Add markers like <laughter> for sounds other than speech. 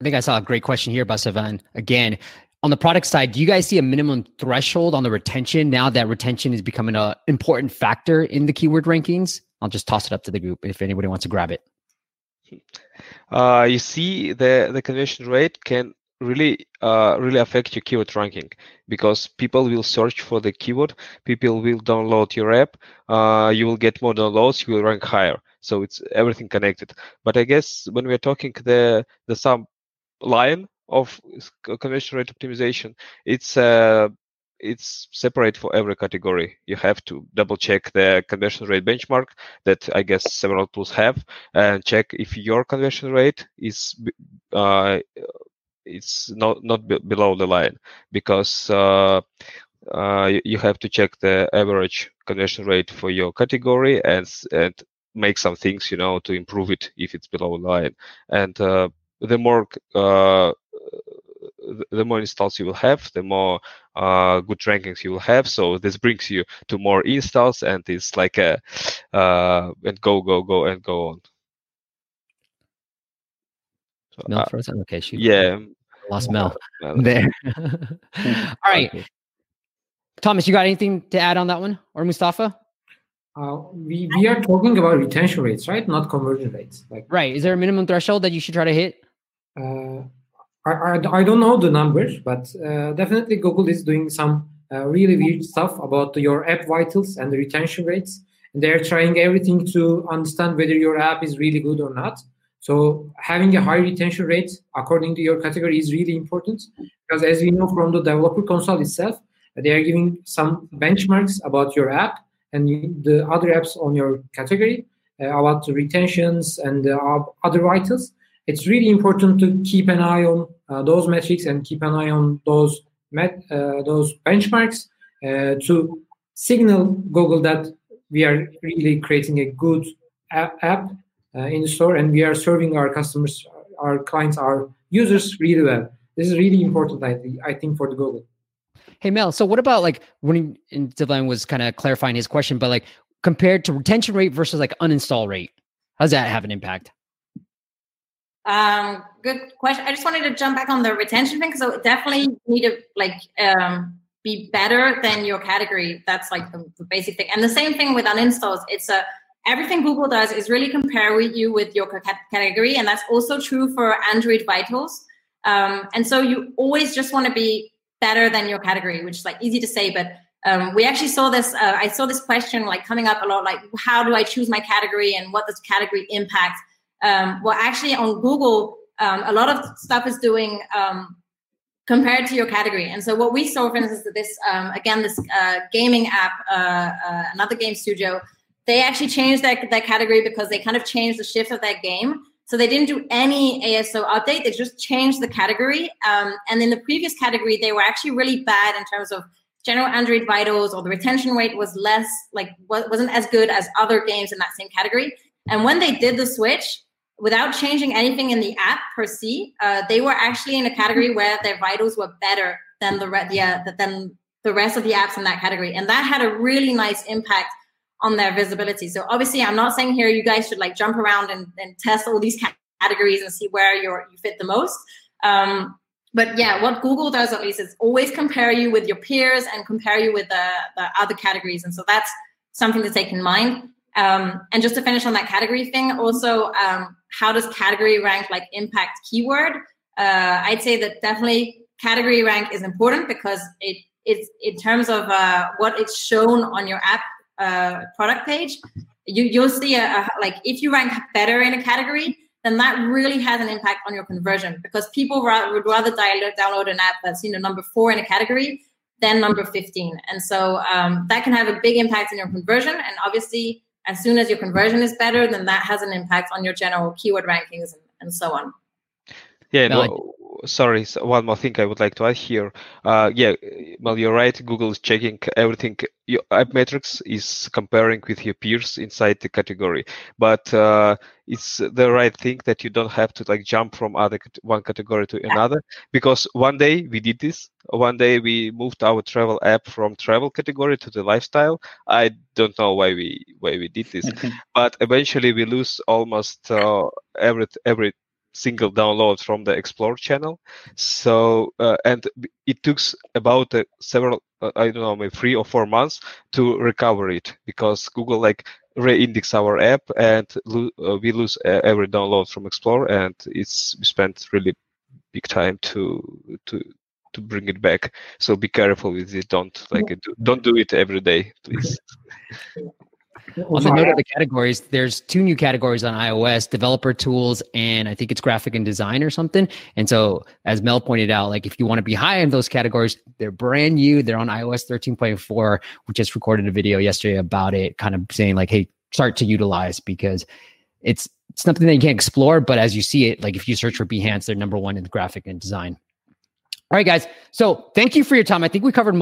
I think I saw a great question here by Savan. Again, on the product side, do you guys see a minimum threshold on the retention now that retention is becoming an important factor in the keyword rankings? I'll just toss it up to the group if anybody wants to grab it. Uh, you see, the the conversion rate can really uh, really affect your keyword ranking because people will search for the keyword people will download your app uh, you will get more downloads you will rank higher so it's everything connected but i guess when we're talking the the sub line of conversion rate optimization it's uh, it's separate for every category. You have to double check the conversion rate benchmark that I guess several tools have and check if your conversion rate is uh, it's not not be below the line because uh, uh, you have to check the average conversion rate for your category and and make some things you know to improve it if it's below line and uh, the more uh, the more installs you will have, the more uh, good rankings you will have. So this brings you to more installs, and it's like a uh, and go go go and go on. So, Mel uh, frozen. Okay, shoot. Yeah, <laughs> lost Mel <laughs> there. <laughs> All right, Thomas, you got anything to add on that one, or Mustafa? Uh, we we are talking about retention rates, right? Not conversion rates. Like right. Is there a minimum threshold that you should try to hit? Uh, I, I, I don't know the numbers, but uh, definitely Google is doing some uh, really weird stuff about your app vitals and the retention rates. And they're trying everything to understand whether your app is really good or not. So having a high retention rate according to your category is really important because as we know from the developer console itself, they are giving some benchmarks about your app and the other apps on your category uh, about the retentions and uh, other vitals. It's really important to keep an eye on uh, those metrics and keep an eye on those met, uh, those benchmarks uh, to signal Google that we are really creating a good app, uh, in the store and we are serving our customers, our clients, our users really well. This is really important, I, think, I think, for the Google. Hey Mel, so what about like when Devin was kind of clarifying his question, but like compared to retention rate versus like uninstall rate, how does that have an impact? Um, good question. I just wanted to jump back on the retention thing because definitely need to like um, be better than your category. That's like the, the, basic thing. And the same thing with uninstalls. It's a everything Google does is really compare with you with your category, and that's also true for Android Vitals. Um, and so you always just want to be better than your category, which is like easy to say, but um, we actually saw this. Uh, I saw this question like coming up a lot, like how do I choose my category and what does category impact? Um, well, actually, on Google, um, a lot of stuff is doing um, compared to your category. And so, what we saw, for instance, is that this um, again, this uh, gaming app, uh, uh, another game studio, they actually changed their, their category because they kind of changed the shift of that game. So they didn't do any ASO update. They just changed the category. Um, and in the previous category, they were actually really bad in terms of general Android vitals, or the retention rate was less, like wasn't as good as other games in that same category. And when they did the switch, without changing anything in the app per se, uh, they were actually in a category where their vitals were better than the re- yeah, than the rest of the apps in that category, and that had a really nice impact on their visibility. So obviously, I'm not saying here you guys should like jump around and, and test all these categories and see where you you fit the most. Um, but yeah, what Google does at least is always compare you with your peers and compare you with the, the other categories, and so that's something to take in mind. Um, and just to finish on that category thing, also, um, how does category rank like impact keyword? Uh, I'd say that definitely category rank is important because it it's in terms of uh, what it's shown on your app uh, product page. You you'll see a, a, like if you rank better in a category, then that really has an impact on your conversion because people ra- would rather download an app that's you know number four in a category than number 15 and so um, that can have a big impact on your conversion and obviously as soon as your conversion is better, then that has an impact on your general keyword rankings and, and so on. Yeah, no, sorry, so one more thing I would like to add here. Uh, yeah, well, you're right. Google is checking everything. Your app metrics is comparing with your peers inside the category, but uh, it's the right thing that you don't have to like jump from other one category to another. Because one day we did this. One day we moved our travel app from travel category to the lifestyle. I don't know why we why we did this, <laughs> but eventually we lose almost uh, every every single download from the Explore channel. So uh, and it took about uh, several, uh, I don't know, maybe three or four months to recover it because Google like re-index our app and lo- uh, we lose every download from Explore and it's we spent really big time to to to bring it back. So be careful with it. Don't like it. Don't do it every day, please. <laughs> on the note of the categories, there's two new categories on iOS: developer tools and I think it's graphic and design or something. And so, as Mel pointed out, like if you want to be high in those categories, they're brand new. They're on iOS 13.4. We just recorded a video yesterday about it, kind of saying like, "Hey, start to utilize because it's it's something that you can't explore." But as you see it, like if you search for Behance, they're number one in the graphic and design. All right, guys. So thank you for your time. I think we covered most.